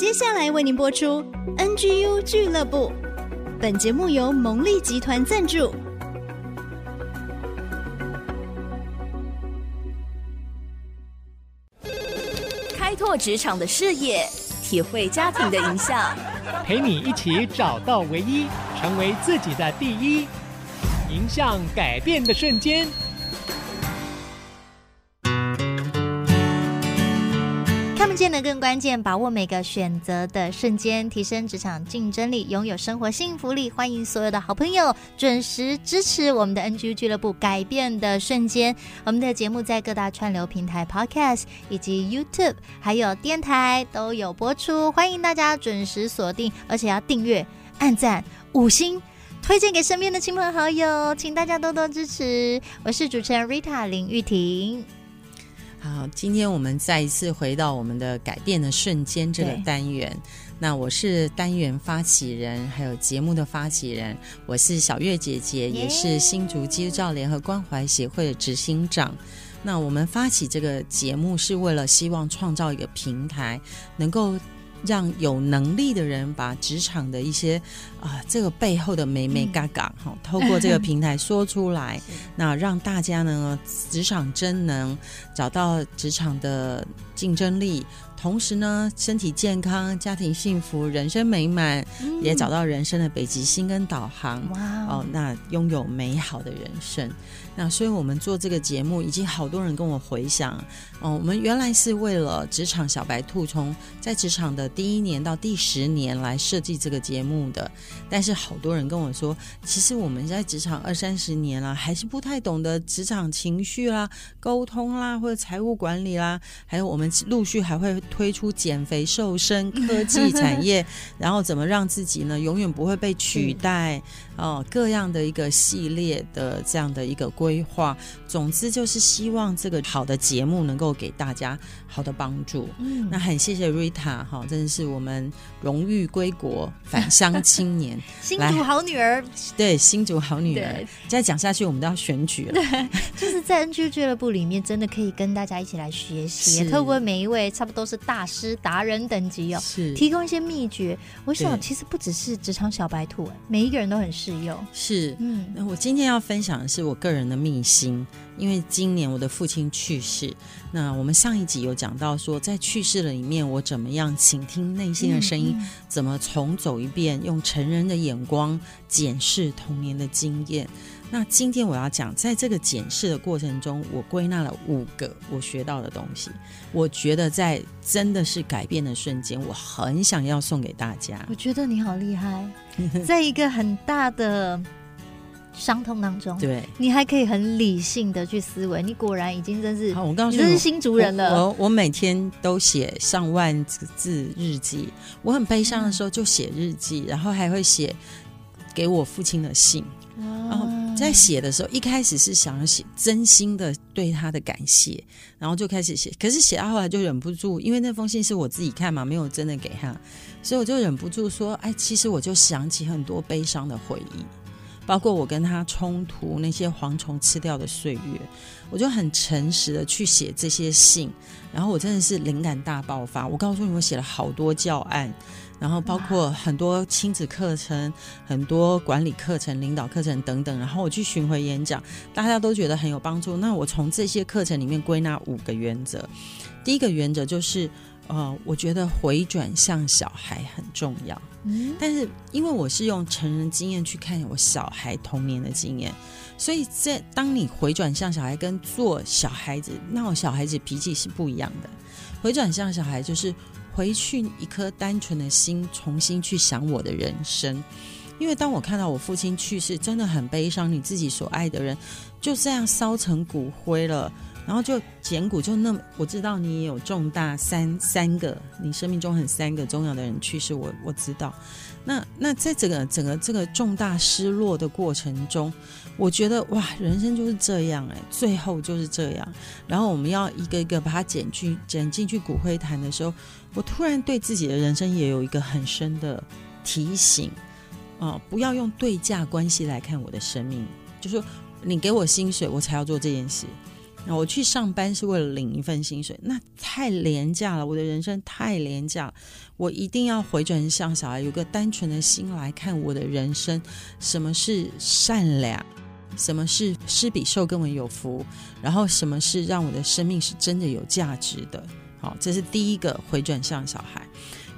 接下来为您播出 NGU 俱乐部。本节目由蒙利集团赞助。开拓职场的视野，体会家庭的影响，陪你一起找到唯一，成为自己的第一，迎向改变的瞬间。看不见的更关键，把握每个选择的瞬间，提升职场竞争力，拥有生活幸福力。欢迎所有的好朋友准时支持我们的 NG 俱乐部，改变的瞬间。我们的节目在各大串流平台、Podcast 以及 YouTube，还有电台都有播出。欢迎大家准时锁定，而且要订阅、按赞、五星，推荐给身边的亲朋好友，请大家多多支持。我是主持人 Rita 林玉婷。好，今天我们再一次回到我们的改变的瞬间这个单元。那我是单元发起人，还有节目的发起人，我是小月姐姐，也是新竹基督教联合关怀协会的执行长。那我们发起这个节目是为了希望创造一个平台，能够。让有能力的人把职场的一些啊、呃，这个背后的美美嘎嘎哈，透过这个平台说出来，那让大家呢，职场真能找到职场的竞争力。同时呢，身体健康、家庭幸福、人生美满，嗯、也找到人生的北极星跟导航。哇哦，那拥有美好的人生。那所以我们做这个节目，已经好多人跟我回想。哦，我们原来是为了职场小白兔，从在职场的第一年到第十年来设计这个节目的。但是好多人跟我说，其实我们在职场二三十年了，还是不太懂得职场情绪啦、沟通啦，或者财务管理啦，还有我们陆续还会。推出减肥瘦身科技产业，然后怎么让自己呢永远不会被取代？哦，各样的一个系列的这样的一个规划，总之就是希望这个好的节目能够给大家好的帮助。嗯，那很谢谢 Rita 哈，真的是我们荣誉归国返乡青年，新竹好女儿。对，新竹好女儿。再讲下去，我们都要选举了。对，就是在 NGU 俱乐部里面，真的可以跟大家一起来学习，透过每一位差不多是大师达人等级哦，是提供一些秘诀。我想，其实不只是职场小白兔，哎，每一个人都很适用。是，嗯，那我今天要分享的是我个人的秘辛，因为今年我的父亲去世。那我们上一集有讲到说，在去世的里面，我怎么样倾听内心的声音，嗯嗯、怎么重走一遍，用成人的眼光检视童年的经验。那今天我要讲，在这个检视的过程中，我归纳了五个我学到的东西。我觉得在真的是改变的瞬间，我很想要送给大家。我觉得你好厉害，在一个很大的伤痛当中，对，你还可以很理性的去思维。你果然已经真是，好，我告诉你，你真是新族人了。我我，我每天都写上万字日记，我很悲伤的时候就写日记，嗯、然后还会写给我父亲的信，然后。在写的时候，一开始是想要写真心的对他的感谢，然后就开始写。可是写到后来就忍不住，因为那封信是我自己看嘛，没有真的给他，所以我就忍不住说：“哎，其实我就想起很多悲伤的回忆，包括我跟他冲突那些蝗虫吃掉的岁月。”我就很诚实的去写这些信，然后我真的是灵感大爆发。我告诉你，我写了好多教案。然后包括很多亲子课程、很多管理课程、领导课程等等。然后我去巡回演讲，大家都觉得很有帮助。那我从这些课程里面归纳五个原则。第一个原则就是，呃，我觉得回转向小孩很重要。嗯。但是因为我是用成人经验去看我小孩童年的经验，所以在当你回转向小孩跟做小孩子闹小孩子脾气是不一样的。回转向小孩就是。回去一颗单纯的心，重新去想我的人生。因为当我看到我父亲去世，真的很悲伤。你自己所爱的人就这样烧成骨灰了，然后就捡骨，就那么。我知道你也有重大三三个，你生命中很三个重要的人去世，我我知道。那那在整个整个这个重大失落的过程中，我觉得哇，人生就是这样哎，最后就是这样。然后我们要一个一个把它捡去捡进去骨灰坛的时候。我突然对自己的人生也有一个很深的提醒啊、不要用对价关系来看我的生命，就说你给我薪水，我才要做这件事；我去上班是为了领一份薪水，那太廉价了。我的人生太廉价，我一定要回转向小孩，有个单纯的心来看我的人生。什么是善良？什么是施比受更为有福？然后什么是让我的生命是真的有价值的？好，这是第一个回转向小孩。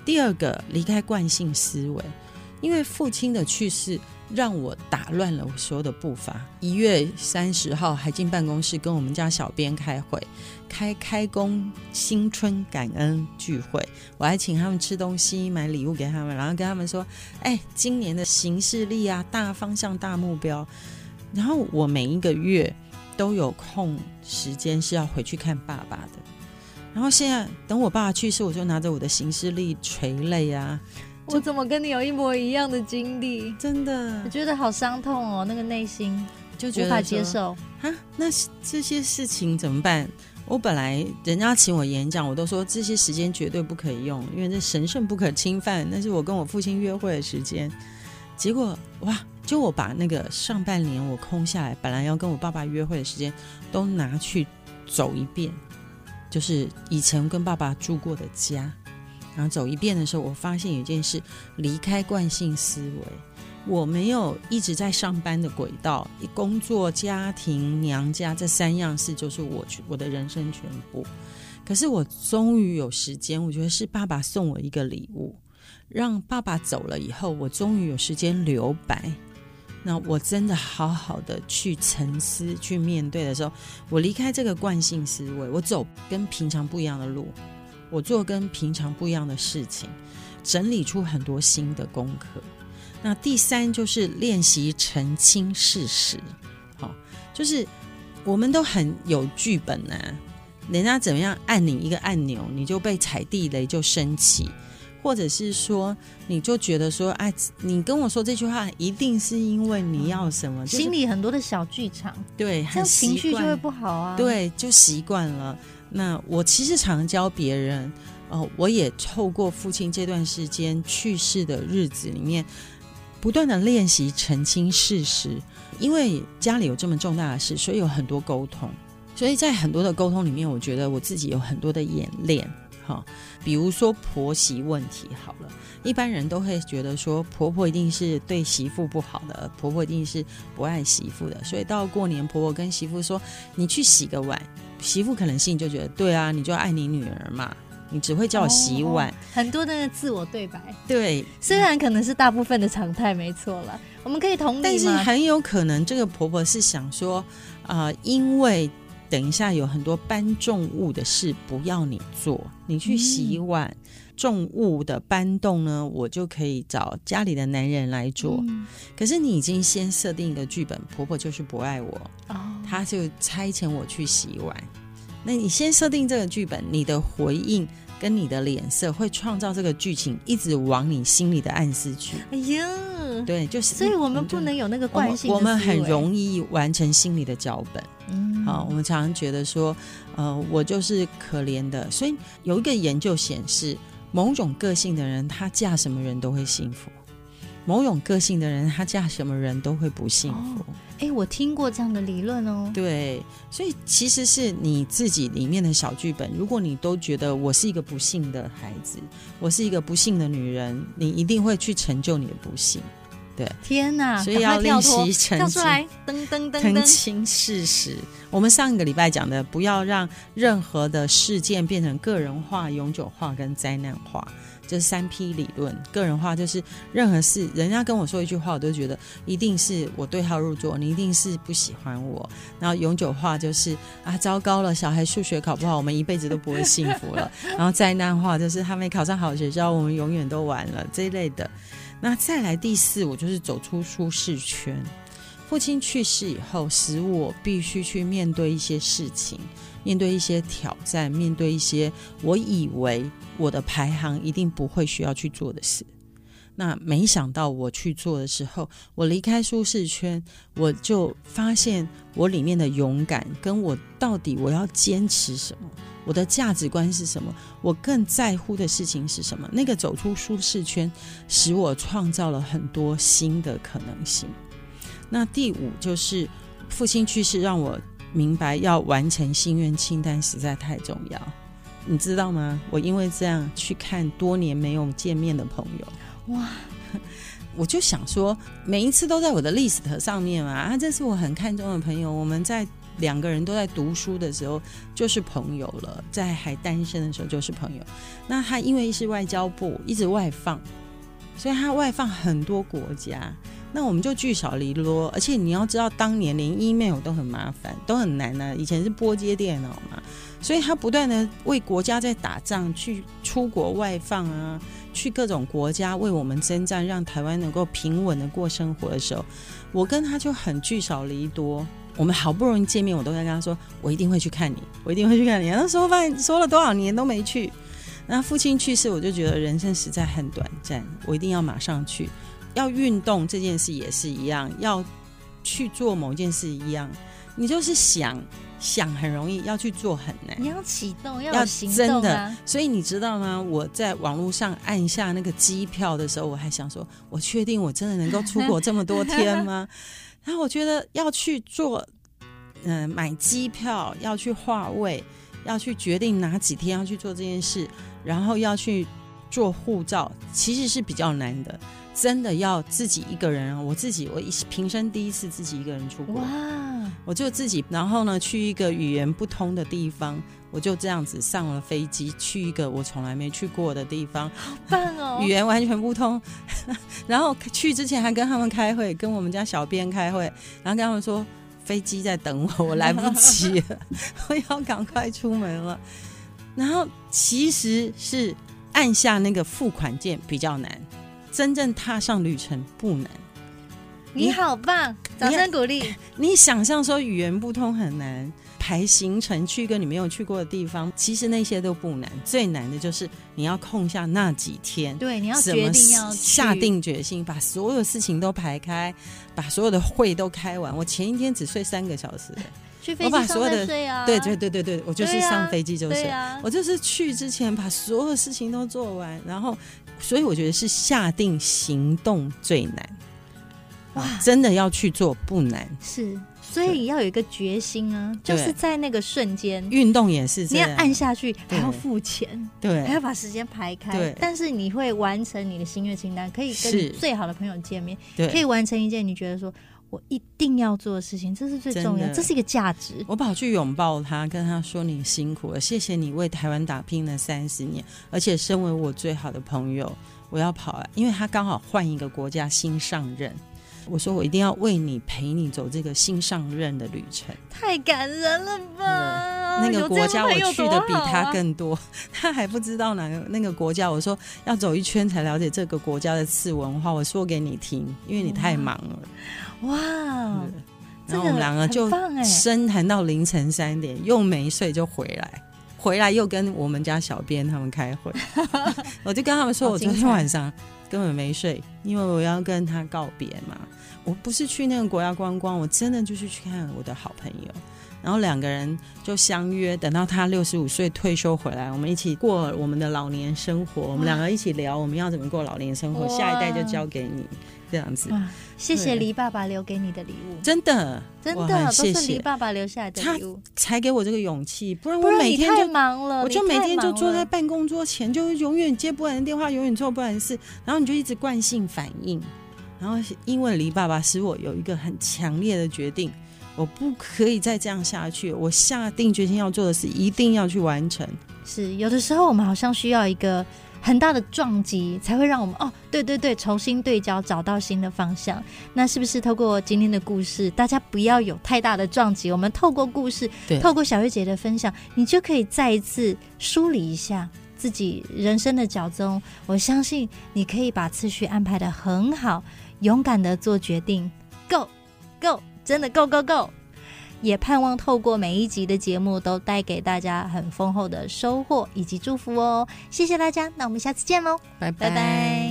第二个离开惯性思维，因为父亲的去世。让我打乱了我所有的步伐。一月三十号还进办公室跟我们家小编开会，开开工新春感恩聚会，我还请他们吃东西、买礼物给他们，然后跟他们说：“哎，今年的行事历啊，大方向、大目标。”然后我每一个月都有空时间是要回去看爸爸的。然后现在等我爸爸去世，我就拿着我的行事历垂泪啊。我怎么跟你有一模一样的经历？真的，我觉得好伤痛哦，那个内心就觉得无法接受啊。那这些事情怎么办？我本来人家请我演讲，我都说这些时间绝对不可以用，因为这神圣不可侵犯。那是我跟我父亲约会的时间。结果哇，就我把那个上半年我空下来，本来要跟我爸爸约会的时间，都拿去走一遍，就是以前跟爸爸住过的家。然后走一遍的时候，我发现有一件事：离开惯性思维。我没有一直在上班的轨道，工作、家庭、娘家这三样事就是我我的人生全部。可是我终于有时间，我觉得是爸爸送我一个礼物，让爸爸走了以后，我终于有时间留白。那我真的好好的去沉思、去面对的时候，我离开这个惯性思维，我走跟平常不一样的路。我做跟平常不一样的事情，整理出很多新的功课。那第三就是练习澄清事实。好，就是我们都很有剧本呐、啊，人家怎么样按你一个按钮，你就被踩地雷就生气，或者是说你就觉得说，哎，你跟我说这句话一定是因为你要什么，就是、心里很多的小剧场，对，这样情绪就会不好啊。对，就习惯了。那我其实常教别人，哦，我也透过父亲这段时间去世的日子里面，不断的练习澄清事实。因为家里有这么重大的事，所以有很多沟通。所以在很多的沟通里面，我觉得我自己有很多的演练。哈、比如说婆媳问题，好了，一般人都会觉得说婆婆一定是对媳妇不好的，婆婆一定是不爱媳妇的。所以到过年，婆婆跟媳妇说：“你去洗个碗。”媳妇可能心里就觉得，对啊，你就爱你女儿嘛，你只会叫我洗碗，哦、很多的自我对白。对，虽然可能是大部分的常态，没错了，我们可以同理，但是很有可能这个婆婆是想说，啊、呃，因为等一下有很多搬重物的事不要你做，你去洗碗。嗯重物的搬动呢，我就可以找家里的男人来做。嗯、可是你已经先设定一个剧本，婆婆就是不爱我，哦、她就差遣我去洗碗。那你先设定这个剧本，你的回应跟你的脸色会创造这个剧情，一直往你心里的暗示去。哎呀，对，就是，所以我们不能有那个惯性我，我们很容易完成心里的脚本。嗯，好，我们常常觉得说，呃，我就是可怜的。所以有一个研究显示。某种个性的人，他嫁什么人都会幸福；某种个性的人，他嫁什么人都会不幸福。哎、哦，我听过这样的理论哦。对，所以其实是你自己里面的小剧本。如果你都觉得我是一个不幸的孩子，我是一个不幸的女人，你一定会去成就你的不幸。对，天哪！所以要练习澄清，出来，噔噔噔，澄清事实。我们上一个礼拜讲的，不要让任何的事件变成个人化、永久化跟灾难化，就是三 P 理论。个人化就是任何事，人家跟我说一句话，我都觉得一定是我对号入座，你一定是不喜欢我。然后永久化就是啊，糟糕了，小孩数学考不好，我们一辈子都不会幸福了。然后灾难化就是他没考上好学校，我们永远都完了这一类的。那再来第四，我就是走出舒适圈。父亲去世以后，使我必须去面对一些事情，面对一些挑战，面对一些我以为我的排行一定不会需要去做的事。那没想到我去做的时候，我离开舒适圈，我就发现我里面的勇敢，跟我到底我要坚持什么，我的价值观是什么，我更在乎的事情是什么。那个走出舒适圈，使我创造了很多新的可能性。那第五就是父亲去世，让我明白要完成心愿清单实在太重要。你知道吗？我因为这样去看多年没有见面的朋友，哇！我就想说，每一次都在我的 list 上面嘛，啊，这是我很看重的朋友。我们在两个人都在读书的时候就是朋友了，在还单身的时候就是朋友。那他因为是外交部一直外放，所以他外放很多国家，那我们就聚少离多。而且你要知道，当年连 email 都很麻烦，都很难呢、以前是拨接电脑嘛，所以他不断的为国家在打仗，去出国外放啊。去各种国家为我们征战，让台湾能够平稳的过生活的时候，我跟他就很聚少离多。我们好不容易见面，我都在跟他说：“我一定会去看你，我一定会去看你。”那时候发现说了多少年都没去。那父亲去世，我就觉得人生实在很短暂，我一定要马上去。要运动这件事也是一样，要去做某件事一样，你就是想。想很容易，要去做很难。你要启动，要有行动啊，真的。所以你知道吗？我在网络上按下那个机票的时候，我还想说：我确定我真的能够出国这么多天吗？然后我觉得要去做，嗯、呃，买机票，要去划位，要去决定哪几天要去做这件事，然后要去做护照，其实是比较难的。真的要自己一个人啊！我自己，我一平生第一次自己一个人出国，哇！我就自己，然后呢，去一个语言不通的地方，我就这样子上了飞机，去一个我从来没去过的地方，好棒哦！语言完全不通，然后去之前还跟他们开会，跟我们家小编开会，然后跟他们说飞机在等我，我来不及了，我要赶快出门了。然后其实是按下那个付款键比较难。真正踏上旅程不难，你好棒，掌声鼓励。你想象说语言不通很难，排行程去一个你没有去过的地方，其实那些都不难，最难的就是你要空下那几天。对，你要决定要下定决心，把所有事情都排开，把所有的会都开完。我前一天只睡三个小时。去飞机上再睡啊！对对对对对，我就是上飞机就睡。我就是去之前把所有事情都做完，然后，所以我觉得是下定行动最难。哇，真的要去做不难，是，所以要有一个决心啊，就是在那个瞬间。运动也是这样，你要按下去，还要付钱，对，还要把时间排开。对，但是你会完成你的心愿清单，可以跟最好的朋友见面，对，可以完成一件你觉得说。我一定要做的事情，这是最重要，这是一个价值。我跑去拥抱他，跟他说：“你辛苦了，谢谢你为台湾打拼了三十年，而且身为我最好的朋友，我要跑了，因为他刚好换一个国家新上任。我说我一定要为你陪你走这个新上任的旅程。太感人了吧？那个国家我去的比他更多，他还不知道哪个那个国家。我说要走一圈才了解这个国家的次文化。我说给你听，因为你太忙了。”哇，然后我们两个就深谈到凌晨三点，又没睡就回来，回来又跟我们家小编他们开会，我就跟他们说，我昨天晚上根本没睡，因为我要跟他告别嘛。我不是去那个国家观光，我真的就是去看我的好朋友。然后两个人就相约，等到他六十五岁退休回来，我们一起过我们的老年生活。我们两个一起聊我们要怎么过老年生活，下一代就交给你这样子。谢谢黎爸爸留给你的礼物，真的，真的都是黎爸爸留下来的礼物，才给我这个勇气。不然我每天就忙了，我就每天就坐在办公桌前，就永远接不完的电话，永远做不完的事，然后你就一直惯性反应。然后因为黎爸爸使我有一个很强烈的决定。我不可以再这样下去，我下定决心要做的事，一定要去完成。是有的时候，我们好像需要一个很大的撞击，才会让我们哦，对对对，重新对焦，找到新的方向。那是不是透过今天的故事，大家不要有太大的撞击？我们透过故事，透过小月姐的分享，你就可以再一次梳理一下自己人生的脚踪。我相信你可以把次序安排的很好，勇敢的做决定，Go Go。真的 Go Go Go！也盼望透过每一集的节目，都带给大家很丰厚的收获以及祝福哦。谢谢大家，那我们下次见喽，拜拜。拜拜。